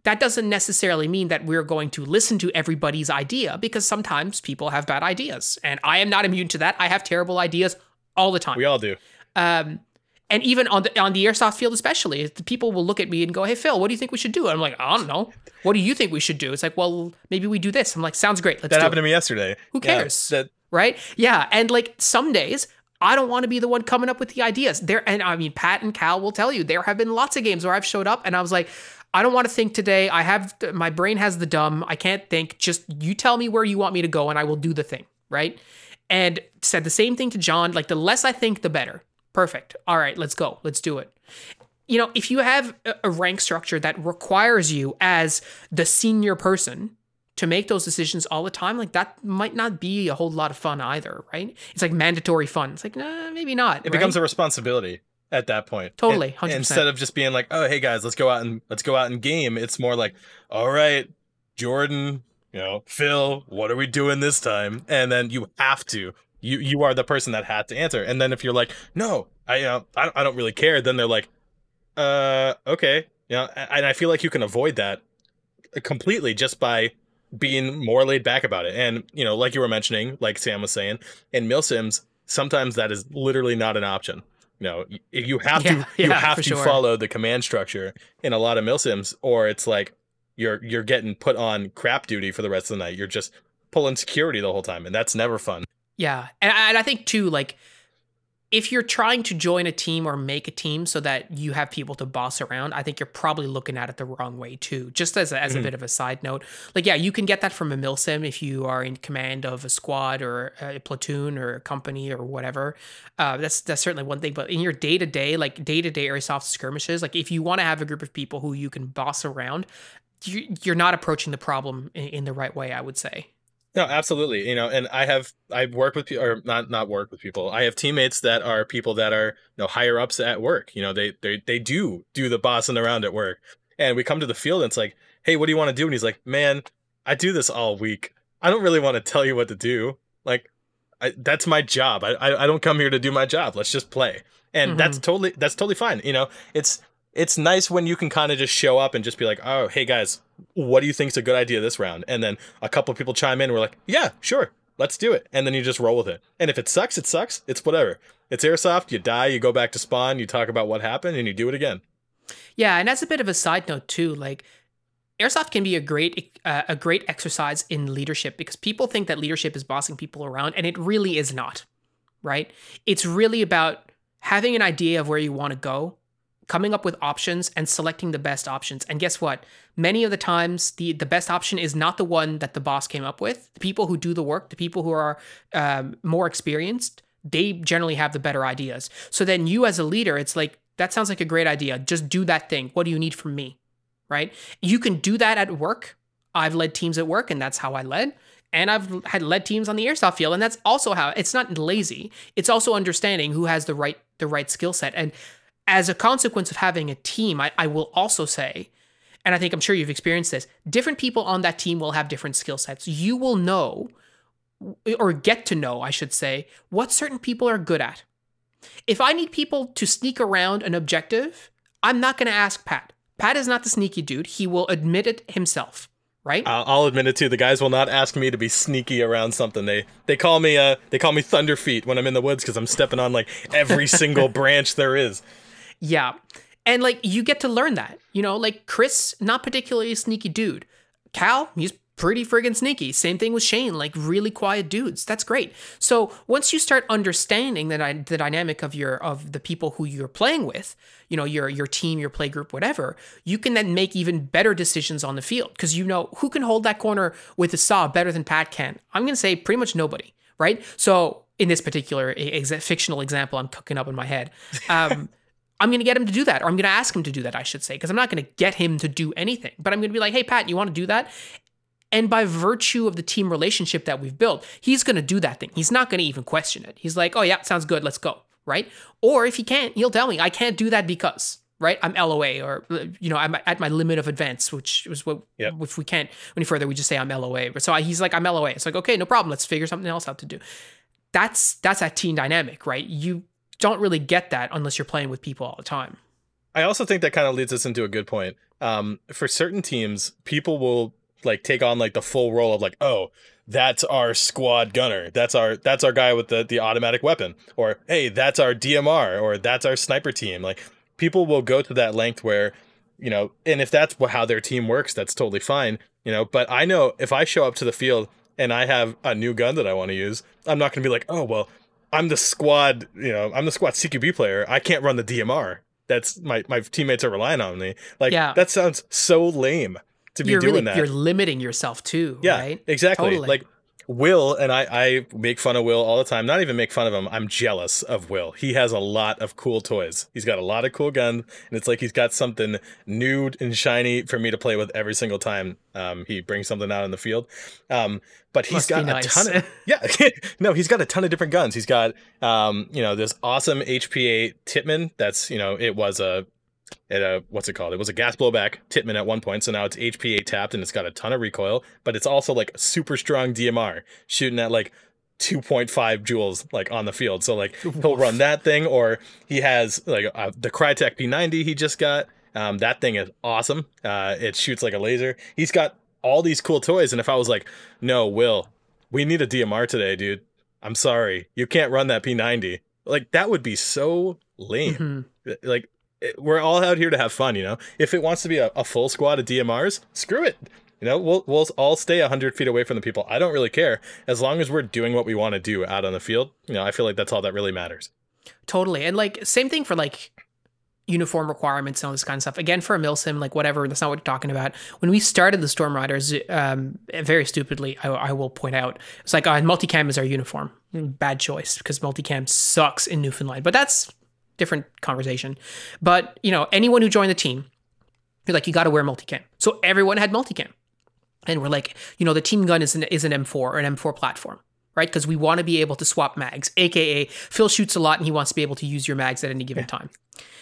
that doesn't necessarily mean that we're going to listen to everybody's idea because sometimes people have bad ideas. And I am not immune to that. I have terrible ideas all the time. We all do. Um, and even on the on the airsoft field, especially, the people will look at me and go, "Hey, Phil, what do you think we should do?" And I'm like, "I don't know. What do you think we should do?" It's like, "Well, maybe we do this." I'm like, "Sounds great. Let's." That happened it. to me yesterday. Who cares? Yeah, that- right? Yeah, and like some days. I don't want to be the one coming up with the ideas. There and I mean Pat and Cal will tell you there have been lots of games where I've showed up and I was like, I don't want to think today. I have my brain has the dumb. I can't think. Just you tell me where you want me to go and I will do the thing, right? And said the same thing to John, like the less I think the better. Perfect. All right, let's go. Let's do it. You know, if you have a rank structure that requires you as the senior person to make those decisions all the time, like that might not be a whole lot of fun either, right? It's like mandatory fun. It's like, nah, maybe not. It right? becomes a responsibility at that point. Totally, 100%. Instead of just being like, "Oh, hey guys, let's go out and let's go out and game." It's more like, "All right, Jordan, you know, Phil, what are we doing this time?" And then you have to you you are the person that had to answer. And then if you're like, no, I uh, I, I don't really care, then they're like, uh, okay, you know, and I feel like you can avoid that completely just by being more laid back about it. And you know, like you were mentioning, like Sam was saying, in milsims, sometimes that is literally not an option. You know, you have to yeah, you yeah, have to sure. follow the command structure in a lot of milsims, or it's like you're you're getting put on crap duty for the rest of the night. You're just pulling security the whole time, and that's never fun. Yeah, and I, and I think too, like if you're trying to join a team or make a team so that you have people to boss around, I think you're probably looking at it the wrong way too. Just as a, as mm-hmm. a bit of a side note, like yeah, you can get that from a milsim if you are in command of a squad or a platoon or a company or whatever. Uh, that's that's certainly one thing. But in your day to day, like day to day airsoft skirmishes, like if you want to have a group of people who you can boss around, you're not approaching the problem in, in the right way. I would say. No, absolutely. You know, and I have I work with people or not not work with people. I have teammates that are people that are you know higher ups at work. You know, they they they do do the bossing around at work. And we come to the field and it's like, "Hey, what do you want to do?" And he's like, "Man, I do this all week. I don't really want to tell you what to do. Like I, that's my job. I, I I don't come here to do my job. Let's just play." And mm-hmm. that's totally that's totally fine. You know, it's it's nice when you can kind of just show up and just be like, "Oh, hey guys, what do you think is a good idea this round?" And then a couple of people chime in. We're like, "Yeah, sure, let's do it." And then you just roll with it. And if it sucks, it sucks. It's whatever. It's airsoft. You die. You go back to spawn. You talk about what happened, and you do it again. Yeah, and as a bit of a side note too, like airsoft can be a great uh, a great exercise in leadership because people think that leadership is bossing people around, and it really is not. Right? It's really about having an idea of where you want to go coming up with options and selecting the best options. And guess what? Many of the times, the the best option is not the one that the boss came up with. The people who do the work, the people who are um, more experienced, they generally have the better ideas. So then, you as a leader, it's like that sounds like a great idea. Just do that thing. What do you need from me? Right? You can do that at work. I've led teams at work, and that's how I led and I've had led teams on the airsoft field, and that's also how it's not lazy. It's also understanding who has the right the right skill set. And as a consequence of having a team, I, I will also say, and I think I'm sure you've experienced this, different people on that team will have different skill sets. You will know, or get to know, I should say, what certain people are good at. If I need people to sneak around an objective, I'm not going to ask Pat. Pat is not the sneaky dude. He will admit it himself right? I'll, I'll admit it too. The guys will not ask me to be sneaky around something. They they call me uh they call me Thunder Feet when I'm in the woods because I'm stepping on like every single branch there is. Yeah, and like you get to learn that. You know, like Chris, not particularly sneaky dude. Cal, he's pretty friggin' sneaky. Same thing with Shane, like really quiet dudes. That's great. So once you start understanding the, the dynamic of your of the people who you're playing with, you know, your your team, your play group, whatever, you can then make even better decisions on the field because you know who can hold that corner with a saw better than Pat can. I'm gonna say pretty much nobody, right? So in this particular ex- fictional example, I'm cooking up in my head. Um, I'm going to get him to do that, or I'm going to ask him to do that, I should say, because I'm not going to get him to do anything. But I'm going to be like, hey, Pat, you want to do that? And by virtue of the team relationship that we've built, he's going to do that thing. He's not going to even question it. He's like, oh, yeah, sounds good. Let's go. Right. Or if he can't, he'll tell me, I can't do that because, right? I'm LOA or, you know, I'm at my limit of advance, which is what, yep. if we can't any further, we just say I'm LOA. So he's like, I'm LOA. It's like, okay, no problem. Let's figure something else out to do. That's, that's that team dynamic, right? You don't really get that unless you're playing with people all the time. I also think that kind of leads us into a good point. Um, for certain teams, people will like take on like the full role of like, oh, that's our squad gunner. That's our that's our guy with the the automatic weapon. Or hey, that's our DMR or that's our sniper team. Like people will go to that length where, you know, and if that's how their team works, that's totally fine, you know, but I know if I show up to the field and I have a new gun that I want to use, I'm not going to be like, "Oh, well, I'm the squad, you know, I'm the squad CQB player. I can't run the DMR. That's my my teammates are relying on me." Like yeah. that sounds so lame to be you're doing really, that. You're limiting yourself too. Yeah, right? exactly. Totally. Like Will and I, I make fun of Will all the time. Not even make fun of him. I'm jealous of Will. He has a lot of cool toys. He's got a lot of cool guns, and it's like he's got something new and shiny for me to play with every single time um, he brings something out in the field. Um, but he's Must got nice. a ton of yeah. no, he's got a ton of different guns. He's got um, you know this awesome HPA Tippmann. That's you know it was a what's it called? It was a gas blowback Tippmann at one point, so now it's HPA tapped and it's got a ton of recoil, but it's also like super strong DMR, shooting at like 2.5 joules like on the field. So like he'll run that thing, or he has like uh, the Krytac P90 he just got. Um, that thing is awesome. Uh, it shoots like a laser. He's got all these cool toys, and if I was like, no, Will, we need a DMR today, dude. I'm sorry, you can't run that P90. Like that would be so lame. Mm-hmm. Like we're all out here to have fun, you know. If it wants to be a, a full squad of DMRs, screw it. You know, we'll we'll all stay hundred feet away from the people. I don't really care as long as we're doing what we want to do out on the field. You know, I feel like that's all that really matters. Totally, and like same thing for like uniform requirements and all this kind of stuff. Again, for a milsim, like whatever, that's not what we're talking about. When we started the Storm Riders, um, very stupidly, I, I, will point out, it's like, uh, multicam is our uniform. Bad choice because multicam sucks in Newfoundland. But that's different conversation. But, you know, anyone who joined the team, you're like, you got to wear multicam. So everyone had multicam. And we're like, you know, the team gun is an, is an M4 or an M4 platform, right? Because we want to be able to swap mags, AKA Phil shoots a lot and he wants to be able to use your mags at any given time.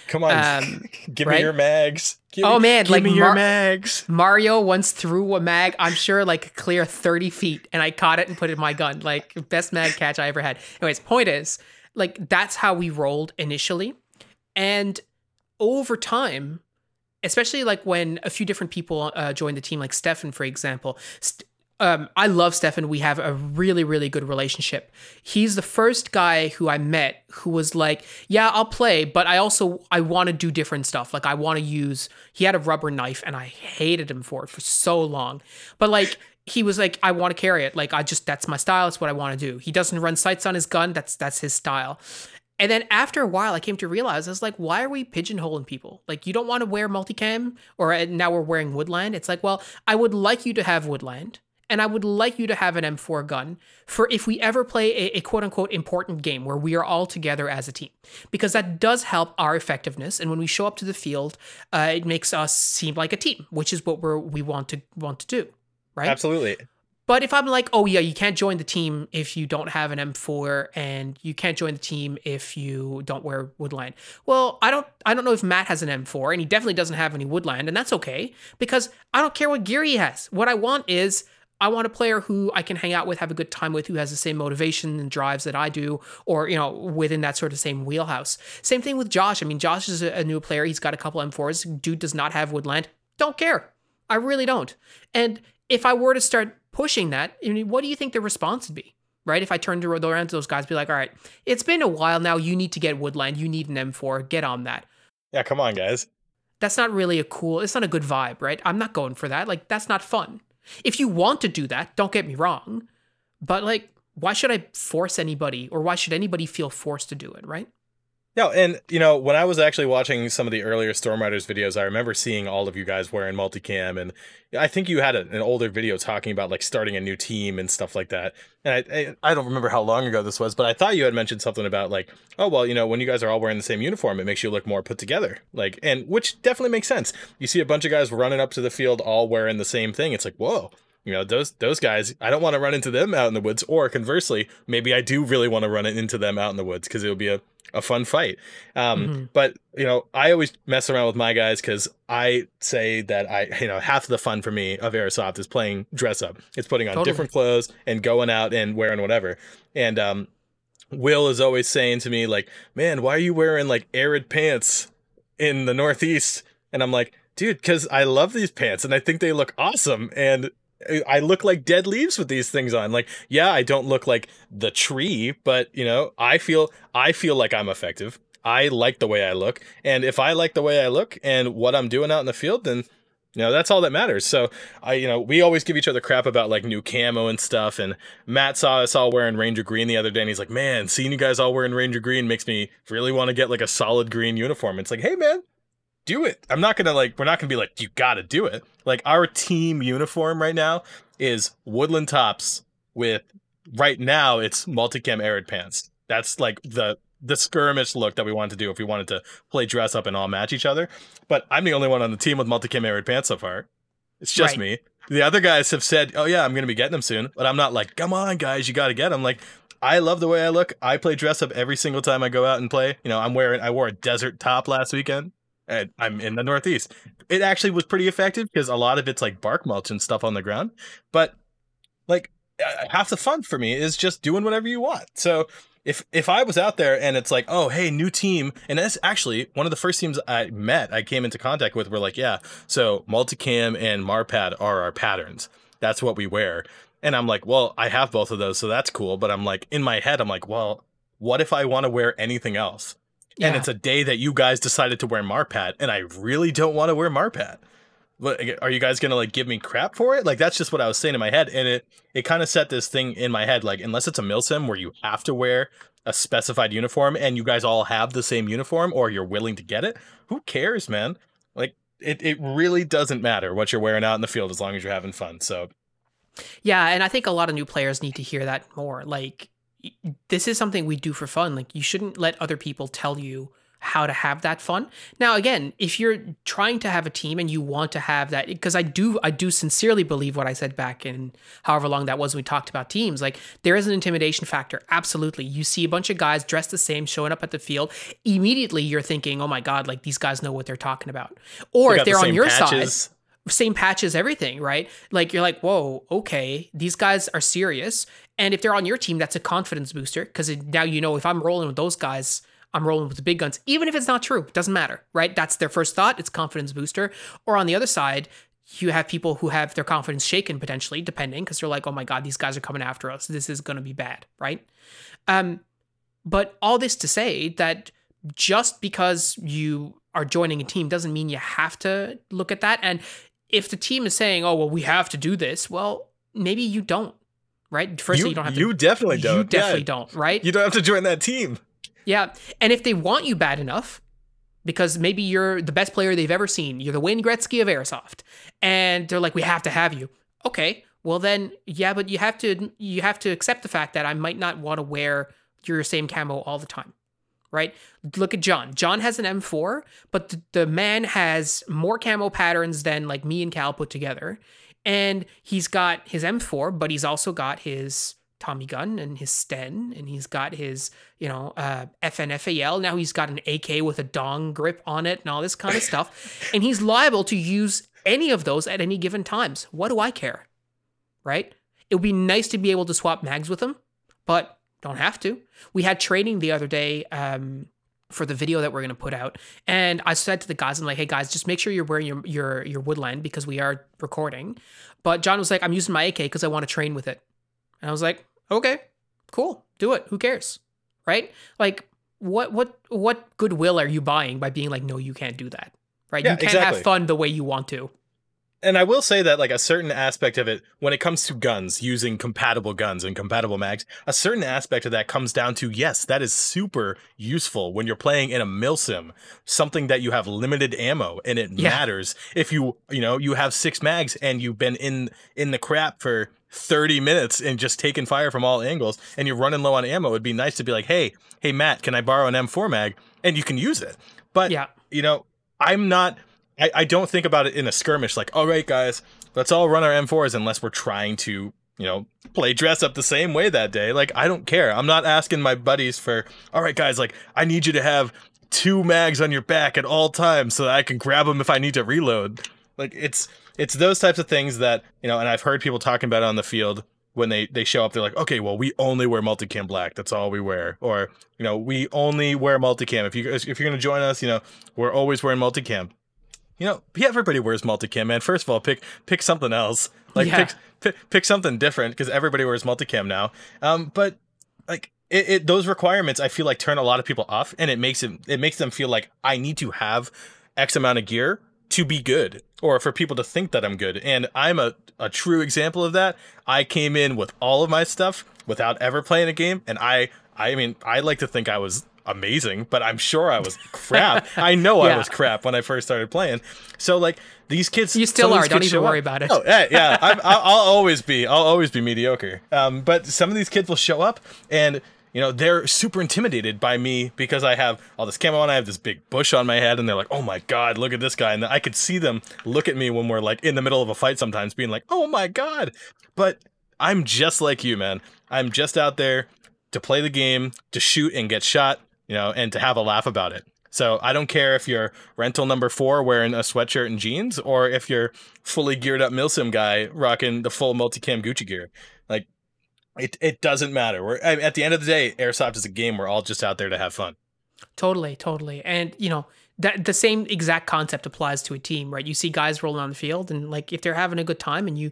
Come on, um, give right? me your mags. Give oh me, man, give like me Mar- your mags. Mario once threw a mag. I'm sure like clear 30 feet, and I caught it and put it in my gun. Like best mag catch I ever had. Anyways, point is, like that's how we rolled initially. And over time, especially like when a few different people uh, joined the team, like Stefan, for example. St- um, I love Stefan. We have a really, really good relationship. He's the first guy who I met who was like, "Yeah, I'll play, but I also I want to do different stuff. Like I want to use." He had a rubber knife, and I hated him for it for so long. But like he was like, I want to carry it. Like I just that's my style. It's what I want to do. He doesn't run sights on his gun. That's that's his style. And then after a while, I came to realize I was like, why are we pigeonholing people? Like, you don't want to wear multicam, or uh, now we're wearing woodland. It's like, well, I would like you to have woodland, and I would like you to have an M4 gun for if we ever play a, a quote unquote important game where we are all together as a team, because that does help our effectiveness. And when we show up to the field, uh, it makes us seem like a team, which is what we're we want to want to do, right? Absolutely. But if I'm like, oh yeah, you can't join the team if you don't have an M4, and you can't join the team if you don't wear Woodland. Well, I don't, I don't know if Matt has an M4, and he definitely doesn't have any Woodland, and that's okay because I don't care what gear he has. What I want is I want a player who I can hang out with, have a good time with, who has the same motivation and drives that I do, or you know, within that sort of same wheelhouse. Same thing with Josh. I mean, Josh is a, a new player. He's got a couple M4s. Dude does not have Woodland. Don't care. I really don't. And if I were to start pushing that, I mean, what do you think the response would be? Right? If I turned around to those guys, be like, all right, it's been a while now. You need to get Woodland. You need an M4. Get on that. Yeah, come on, guys. That's not really a cool, it's not a good vibe, right? I'm not going for that. Like, that's not fun. If you want to do that, don't get me wrong. But, like, why should I force anybody or why should anybody feel forced to do it, right? No, and you know, when I was actually watching some of the earlier Storm Riders videos, I remember seeing all of you guys wearing multicam, and I think you had a, an older video talking about like starting a new team and stuff like that. And I, I, I don't remember how long ago this was, but I thought you had mentioned something about like, oh well, you know, when you guys are all wearing the same uniform, it makes you look more put together. Like, and which definitely makes sense. You see a bunch of guys running up to the field all wearing the same thing. It's like, whoa, you know those those guys i don't want to run into them out in the woods or conversely maybe i do really want to run into them out in the woods because it'll be a a fun fight. Um, mm-hmm. But you know, I always mess around with my guys because I say that I, you know, half the fun for me of Airsoft is playing dress up. It's putting on totally. different clothes and going out and wearing whatever. And um, Will is always saying to me like, "Man, why are you wearing like arid pants in the Northeast?" And I'm like, "Dude, because I love these pants and I think they look awesome." And I look like dead leaves with these things on. Like, yeah, I don't look like the tree, but you know, I feel I feel like I'm effective. I like the way I look, and if I like the way I look and what I'm doing out in the field, then you know that's all that matters. So I, you know, we always give each other crap about like new camo and stuff. And Matt saw us all wearing Ranger Green the other day, and he's like, "Man, seeing you guys all wearing Ranger Green makes me really want to get like a solid green uniform." It's like, hey man, do it. I'm not gonna like. We're not gonna be like you gotta do it. Like our team uniform right now is woodland tops with right now it's multicam arid pants. That's like the the skirmish look that we wanted to do if we wanted to play dress up and all match each other. But I'm the only one on the team with multicam arid pants so far. It's just right. me. The other guys have said, "Oh yeah, I'm gonna be getting them soon," but I'm not like, "Come on, guys, you gotta get them." Like, I love the way I look. I play dress up every single time I go out and play. You know, I'm wearing I wore a desert top last weekend and I'm in the Northeast. It actually was pretty effective because a lot of it's like bark mulch and stuff on the ground. But like half the fun for me is just doing whatever you want. So if if I was out there and it's like, oh hey, new team, and that's actually one of the first teams I met, I came into contact with, were like, yeah, so multicam and Marpat are our patterns. That's what we wear. And I'm like, well, I have both of those, so that's cool. But I'm like, in my head, I'm like, well, what if I want to wear anything else? Yeah. and it's a day that you guys decided to wear Marpat, and I really don't want to wear Marpat. Are you guys gonna like give me crap for it? Like that's just what I was saying in my head, and it it kind of set this thing in my head. Like unless it's a milsim where you have to wear a specified uniform, and you guys all have the same uniform, or you're willing to get it, who cares, man? Like it it really doesn't matter what you're wearing out in the field as long as you're having fun. So yeah, and I think a lot of new players need to hear that more. Like this is something we do for fun. Like you shouldn't let other people tell you how to have that fun. Now again, if you're trying to have a team and you want to have that because I do I do sincerely believe what I said back in however long that was we talked about teams. Like there is an intimidation factor. Absolutely. You see a bunch of guys dressed the same showing up at the field, immediately you're thinking, "Oh my god, like these guys know what they're talking about." Or they if they're the on your patches. side, same patches, everything, right? Like you're like, whoa, okay, these guys are serious. And if they're on your team, that's a confidence booster because now you know if I'm rolling with those guys, I'm rolling with the big guns, even if it's not true. Doesn't matter, right? That's their first thought. It's confidence booster. Or on the other side, you have people who have their confidence shaken potentially, depending, because they're like, oh my God, these guys are coming after us. This is going to be bad, right? Um, but all this to say that just because you are joining a team doesn't mean you have to look at that. And if the team is saying, "Oh, well, we have to do this," well, maybe you don't, right? Firstly, you, you don't have to. You definitely don't. You definitely yeah. don't, right? You don't have to join that team. Yeah. And if they want you bad enough, because maybe you're the best player they've ever seen, you're the Wayne Gretzky of Airsoft, and they're like, we have to have you. Okay. Well then, yeah, but you have to you have to accept the fact that I might not want to wear your same camo all the time. Right? Look at John. John has an M4, but the, the man has more camo patterns than like me and Cal put together. And he's got his M4, but he's also got his Tommy gun and his Sten, and he's got his, you know, uh, FNFAL. Now he's got an AK with a dong grip on it and all this kind of stuff. and he's liable to use any of those at any given times. What do I care? Right? It would be nice to be able to swap mags with him, but don't have to. We had training the other day um, for the video that we're gonna put out, and I said to the guys, "I'm like, hey guys, just make sure you're wearing your your your woodland because we are recording." But John was like, "I'm using my AK because I want to train with it," and I was like, "Okay, cool, do it. Who cares, right? Like, what what what goodwill are you buying by being like, no, you can't do that, right? Yeah, you can't exactly. have fun the way you want to." And I will say that like a certain aspect of it when it comes to guns using compatible guns and compatible mags a certain aspect of that comes down to yes that is super useful when you're playing in a milsim something that you have limited ammo and it Yeah. matters if you you know you have six mags and you've been in in the crap for 30 minutes and just taking fire from all angles and you're running low on ammo it'd be nice to be like hey hey Matt can I borrow an M4 mag and you can use it but Yeah. you know I'm not I, I don't think about it in a skirmish like, all right, guys, let's all run our M4s unless we're trying to, you know, play dress up the same way that day. Like, I don't care. I'm not asking my buddies for, all right, guys, like, I need you to have two mags on your back at all times so that I can grab them if I need to reload. Like, it's it's those types of things that, you know, and I've heard people talking about it on the field when they they show up they're like okay well we only wear multicam black that's all we wear or you know we only wear multicam if you if you're going to join us you know we're always wearing multicam you know, yeah, everybody wears multicam, man. First of all, pick pick something else. Like Yeah. pick, pick pick something different because everybody wears multicam now. Um, but like it, it, those requirements, I feel like turn a lot of people off, and it makes it it makes them feel like I need to have X amount of gear to be good, or for people to think that I'm good. And I'm a a true example of that. I came in with all of my stuff without ever playing a game, and I I mean I like to think I was amazing, but I'm sure I was crap. I know I was crap when I first started playing. So like these kids, You still are. Don't even worry up. about it. Oh yeah, yeah. I'm, I'll, I'll always be. I'll always be mediocre. Um, but some of these kids will show up and. You know, they're super intimidated by me because I have all this camo on. I have this big bush on my head, and they're like, "Oh my god, look at this guy!" And I could see them look at me when we're like in the middle of a fight, sometimes being like, "Oh my god!" But I'm just like you, man. I'm just out there to play the game, to shoot and get shot, you know, and to have a laugh about it. So I don't care if you're rental number four wearing a sweatshirt and jeans, or if you're fully geared up Milsim guy rocking the full multicam Gucci gear. Like, it it doesn't matter. We're at the end of the day, airsoft is a game. We're all just out there to have fun. Totally, totally. And you know, that the same exact concept applies to a team, right? You see guys rolling on the field and like if they're having a good time and you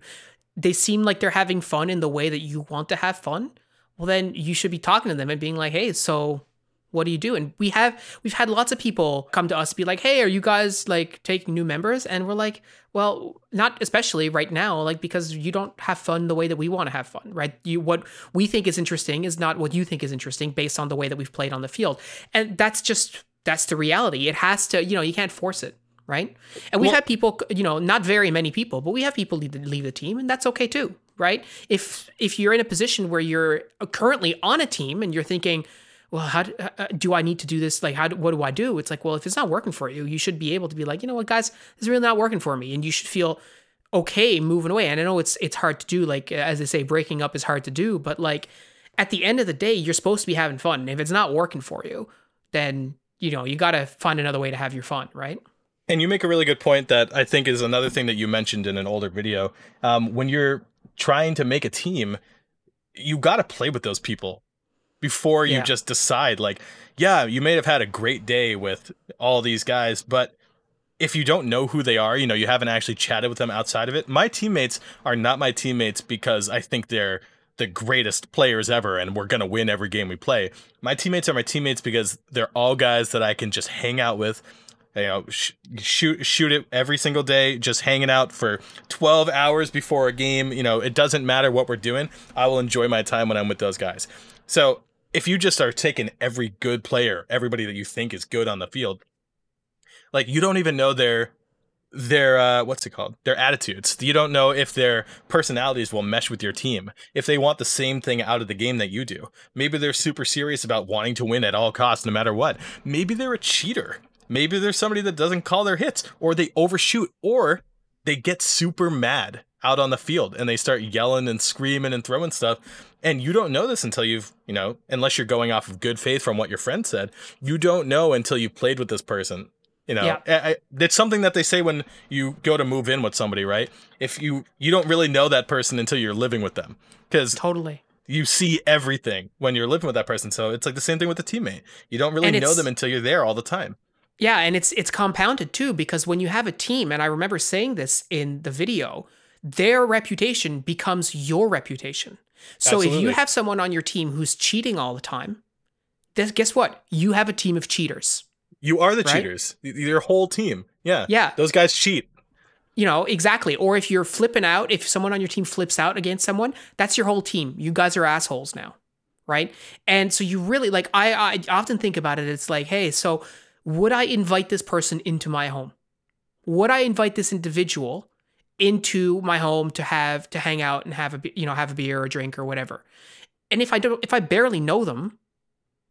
they seem like they're having fun in the way that you want to have fun, well then you should be talking to them and being like, "Hey, so what do you do?" And we have we've had lots of people come to us be like, "Hey, are you guys like taking new members?" And we're like, "Well, not especially right now, like because you don't have fun the way that we want to have fun, right? You what we think is interesting is not what you think is interesting based on the way that we've played on the field." And that's just that's the reality. It has to, you know, you can't force it, right? And we've Well- had people, you know, not very many people, but we have people leave the, leave the team, and that's okay too, right? If if you're in a position where you're currently on a team and you're thinking, well, how do, uh, do I need to do this? Like, how what do I do? It's like, well, if it's not working for you, you should be able to be like, you know what, guys, this is really not working for me, and you should feel okay moving away. And I know it's it's hard to do, like as they say, breaking up is hard to do, but like at the end of the day, you're supposed to be having fun. If it's not working for you, then you know you got to find another way to have your fun, right? And you make a really good point that I think is another thing that you mentioned in an older video. Um, when you're trying to make a team, you got to play with those people before you Yeah. just decide. Like, yeah, you may have had a great day with all these guys, but if you don't know who they are, you know, you haven't actually chatted with them outside of it. My teammates are not my teammates because I think they're the greatest players ever and we're going to win every game we play. My teammates are my teammates because they're all guys that I can just hang out with. You know, sh- shoot shoot it every single day, just hanging out for 12 hours before a game. You know, it doesn't matter what we're doing. I will enjoy my time when I'm with those guys. So, if you just are taking every good player, everybody that you think is good on the field, like you don't even know their their uh, what's it called? Their attitudes. You don't know if their personalities will mesh with your team if they want the same thing out of the game that you do. Maybe they're super serious about wanting to win at all costs no matter what. Maybe they're a cheater. Maybe they're somebody that doesn't call their hits or they overshoot or they get super mad out on the field and they start yelling and screaming and throwing stuff and you don't know this until you've you know unless you're going off of good faith from what your friend said you don't know until you played with this person you know, Yeah. I, I, it's something that they say when you go to move in with somebody, right? If you you don't really know that person until you're living with them, because Totally. you see everything when you're living with that person. So it's like the same thing with a teammate. You don't really know them until you're there all the time. Yeah, and it's it's compounded too because when you have a team, and I remember saying this in the video, their reputation becomes your reputation. So if you have someone on your team who's cheating all the time, then guess what? You have a team of cheaters. You are the Right? cheaters. Your whole team. Yeah. Yeah. Those guys cheat. You know, exactly. Or if you're flipping out, if someone on your team flips out against someone, that's your whole team. You guys are assholes now. Right. And so you really like, I, I often think about it. It's like, hey, so would I invite this person into my home? Would I invite this individual into my home to have to hang out and have a you know have a beer or a drink or whatever? And if I don't, if I barely know them,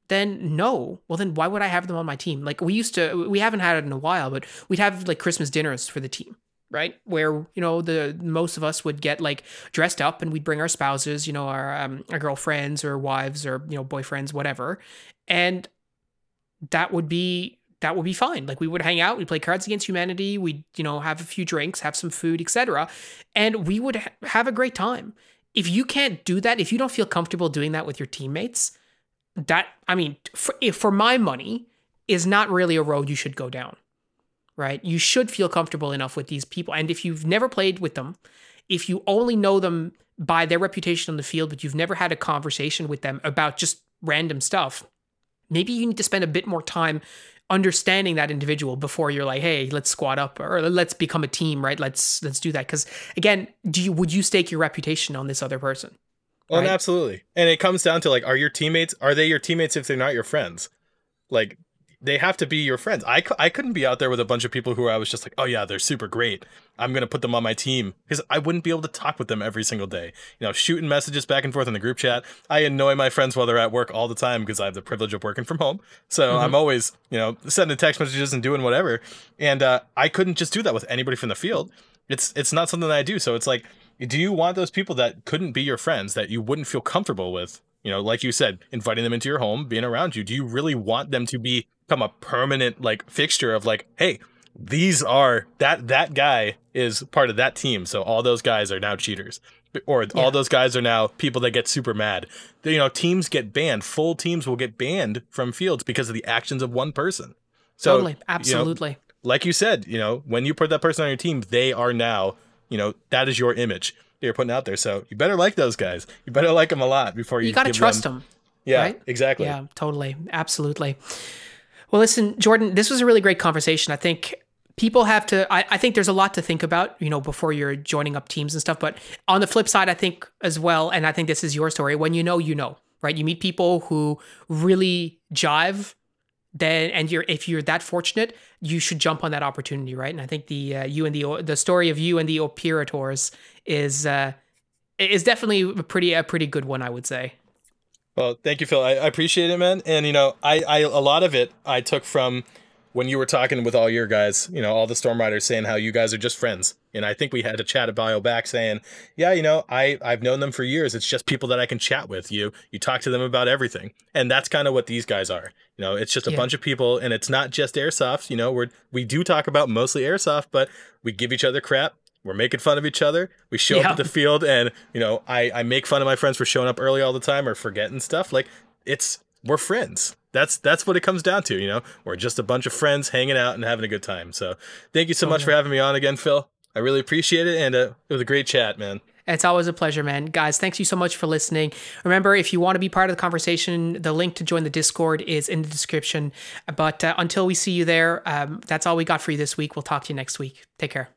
then no. Well, then why would I have them on my team? Like we used to, we haven't had it in a while, but we'd have like Christmas dinners for the team, right? Where you know the most of us would get like dressed up and we'd bring our spouses, you know, our um, our girlfriends or wives or you know boyfriends, whatever, and that would be that would be fine. Like we would hang out, we'd play Cards Against Humanity, we'd you know have a few drinks, have some food, etc., and we would ha- have a great time. If you can't do that, if you don't feel comfortable doing that with your teammates, that I mean, for, for my money, is not really a road you should go down. Right? You should feel comfortable enough with these people, and if you've never played with them, if you only know them by their reputation on the field, but you've never had a conversation with them about just random stuff, maybe you need to spend a bit more time understanding that individual before you're like hey let's squat up or let's become a team right let's let's do that because again do you would you stake your reputation on this other person oh, Well, Right. absolutely. And it comes down to like, are your teammates, are they your teammates if they're not your friends? Like, they have to be your friends. I, I couldn't be out there with a bunch of people who I was just like, oh yeah, they're super great. I'm going to put them on my team because I wouldn't be able to talk with them every single day. You know, shooting messages back and forth in the group chat. I annoy my friends while they're at work all the time because I have the privilege of working from home. So I'm always, you know, sending text messages and doing whatever. And uh, I couldn't just do that with anybody from the field. It's it's not something that I do. So it's like, do you want those people that couldn't be your friends that you wouldn't feel comfortable with? You know, like you said, inviting them into your home, being around you. Do you really want them to be become a permanent like fixture of like, hey, these are that that guy is part of that team. So all those guys are now cheaters. Or Yeah. all those guys are now people that get super mad. You know, teams get banned. Full teams will get banned from fields because of the actions of one person. So totally you know, absolutely like you said, you know, when you put that person on your team, they are now, you know, that is your image you're putting out there. So you better like those guys. You better like them a lot before you. you got to give trust them. them Yeah, right? exactly. Yeah, totally. Absolutely. Well, listen, Jordan, this was a really great conversation. I think people have to, I, I think there's a lot to think about, you know, before you're joining up teams and stuff. But on the flip side, I think as well, and I think this is your story, when you know, you know, right? You meet people who really jive. Then, and you're if you're that fortunate, you should jump on that opportunity, right? And I think the uh, you and the the story of you and the operators is uh, is definitely a pretty a pretty good one, I would say. Well, thank you, Phil. I, I appreciate it, man. And you know, I, I a lot of it I took from when you were talking with all your guys. You know, all the storm riders saying how you guys are just friends. And I think we had a chat a bio back saying, yeah, you know, I I've known them for years. It's just people that I can chat with. You you talk to them about everything, and that's kind of what these guys are. You know, it's just a Yeah. bunch of people, and it's not just airsoft. You know, we're we do talk about mostly airsoft, but we give each other crap. We're making fun of each other. We show Yeah. up at the field, and you know, I I make fun of my friends for showing up early all the time or forgetting stuff. Like it's we're friends. That's that's what it comes down to. You know, we're just a bunch of friends hanging out and having a good time. So thank you so much for having me on again, Phil. I really appreciate it, and uh, it was a great chat, man. It's always a pleasure, man. Guys, thanks you so much for listening. Remember, if you want to be part of the conversation, the link to join the Discord is in the description. But uh, until we see you there, um, that's all we got for you this week. We'll talk to you next week. Take care.